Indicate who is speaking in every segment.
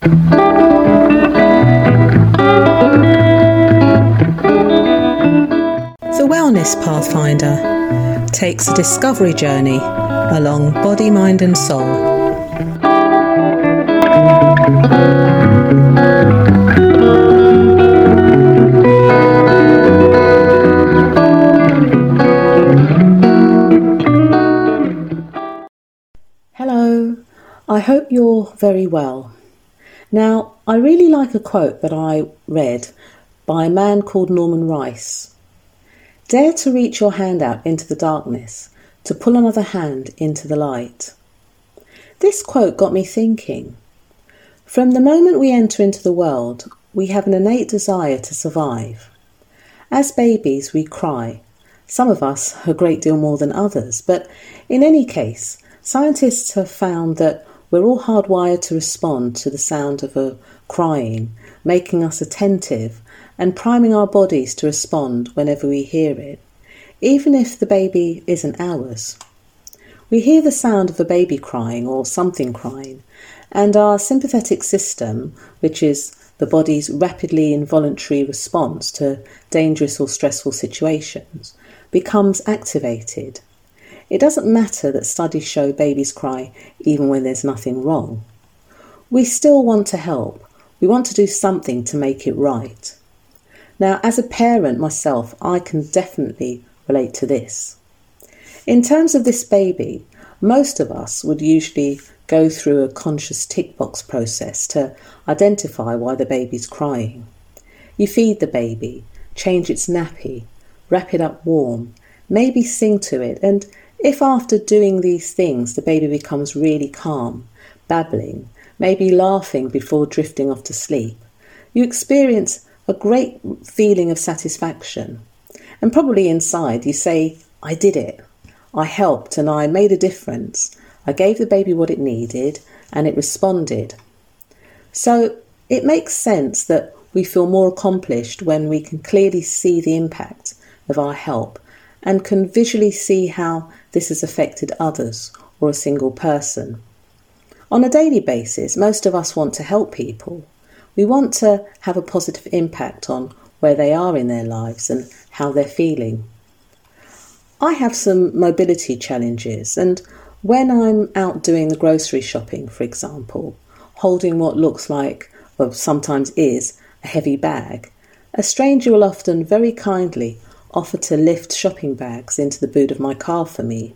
Speaker 1: The Wellness Pathfinder takes a discovery journey along body, mind, and soul. Hello, I hope you're very well. Now, I really like a quote that I read by a man called Norman Rice. Dare to reach your hand out into the darkness, to pull another hand into the light. This quote got me thinking. From the moment we enter into the world, we have an innate desire to survive. As babies, we cry, some of us a great deal more than others, but in any case, scientists have found that we're all hardwired to respond to the sound of a crying, making us attentive and priming our bodies to respond whenever we hear it, even if the baby isn't ours. We hear the sound of a baby crying or something crying, and our sympathetic system, which is the body's rapidly involuntary response to dangerous or stressful situations, becomes activated. It doesn't matter that studies show babies cry even when there's nothing wrong. We still want to help. We want to do something to make it right. Now, as a parent myself, I can definitely relate to this. In terms of this baby, most of us would usually go through a conscious tick box process to identify why the baby's crying. You feed the baby, change its nappy, wrap it up warm, maybe sing to it, and if after doing these things the baby becomes really calm, babbling, maybe laughing before drifting off to sleep, you experience a great feeling of satisfaction. And probably inside you say, I did it. I helped and I made a difference. I gave the baby what it needed and it responded. So it makes sense that we feel more accomplished when we can clearly see the impact of our help and can visually see how this has affected others or a single person. On a daily basis, most of us want to help people. We want to have a positive impact on where they are in their lives and how they're feeling. I have some mobility challenges, and when I'm out doing the grocery shopping, for example, holding what looks like, or sometimes is, a heavy bag, a stranger will often very kindly offer to lift shopping bags into the boot of my car for me.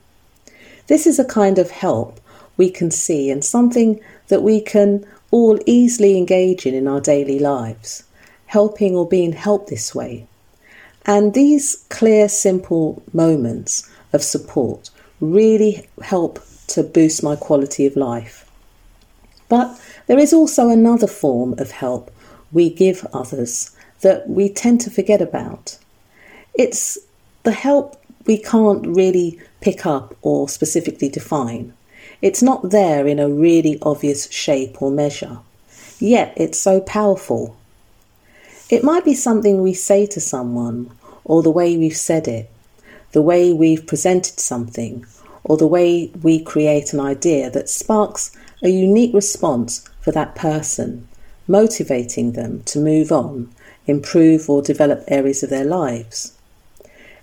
Speaker 1: This is a kind of help we can see and something that we can all easily engage in in our daily lives, helping or being helped this way. And these clear, simple moments of support really help to boost my quality of life. But there is also another form of help we give others that we tend to forget about. It's the help we can't really pick up or specifically define. It's not there in a really obvious shape or measure, yet it's so powerful. It might be something we say to someone, or the way we've said it, the way we've presented something, or the way we create an idea that sparks a unique response for that person, motivating them to move on, improve, or develop areas of their lives.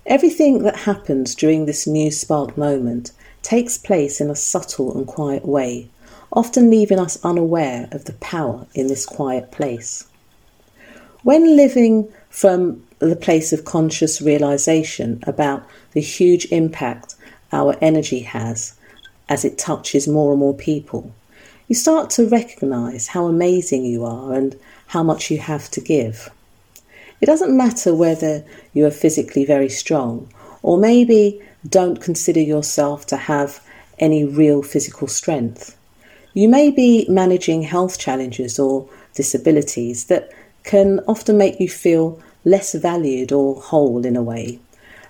Speaker 1: Everything that happens during this new spark moment takes place in a subtle and quiet way, often leaving us unaware of the power in this quiet place. When living from the place of conscious realization about the huge impact our energy has as it touches more and more people, you start to recognize how amazing you are and how much you have to give. It doesn't matter whether you are physically very strong or maybe don't consider yourself to have any real physical strength. You may be managing health challenges or disabilities that can often make you feel less valued or whole in a way.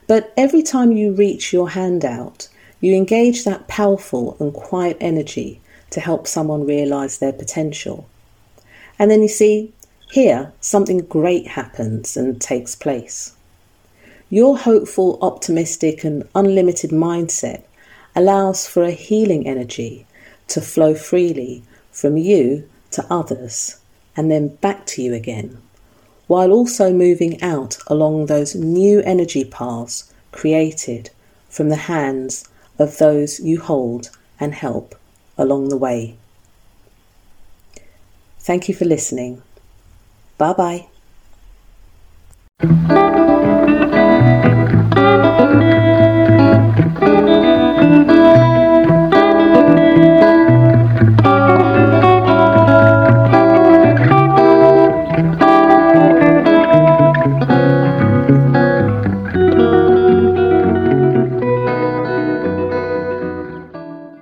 Speaker 1: But every time you reach your hand out, you engage that powerful and quiet energy to help someone realize their potential. And then you see, here, something great happens and takes place. Your hopeful, optimistic, and unlimited mindset allows for a healing energy to flow freely from you to others and then back to you again, while also moving out along those new energy paths created from the hands of those you hold and help along the way. Thank you for listening. Bye bye.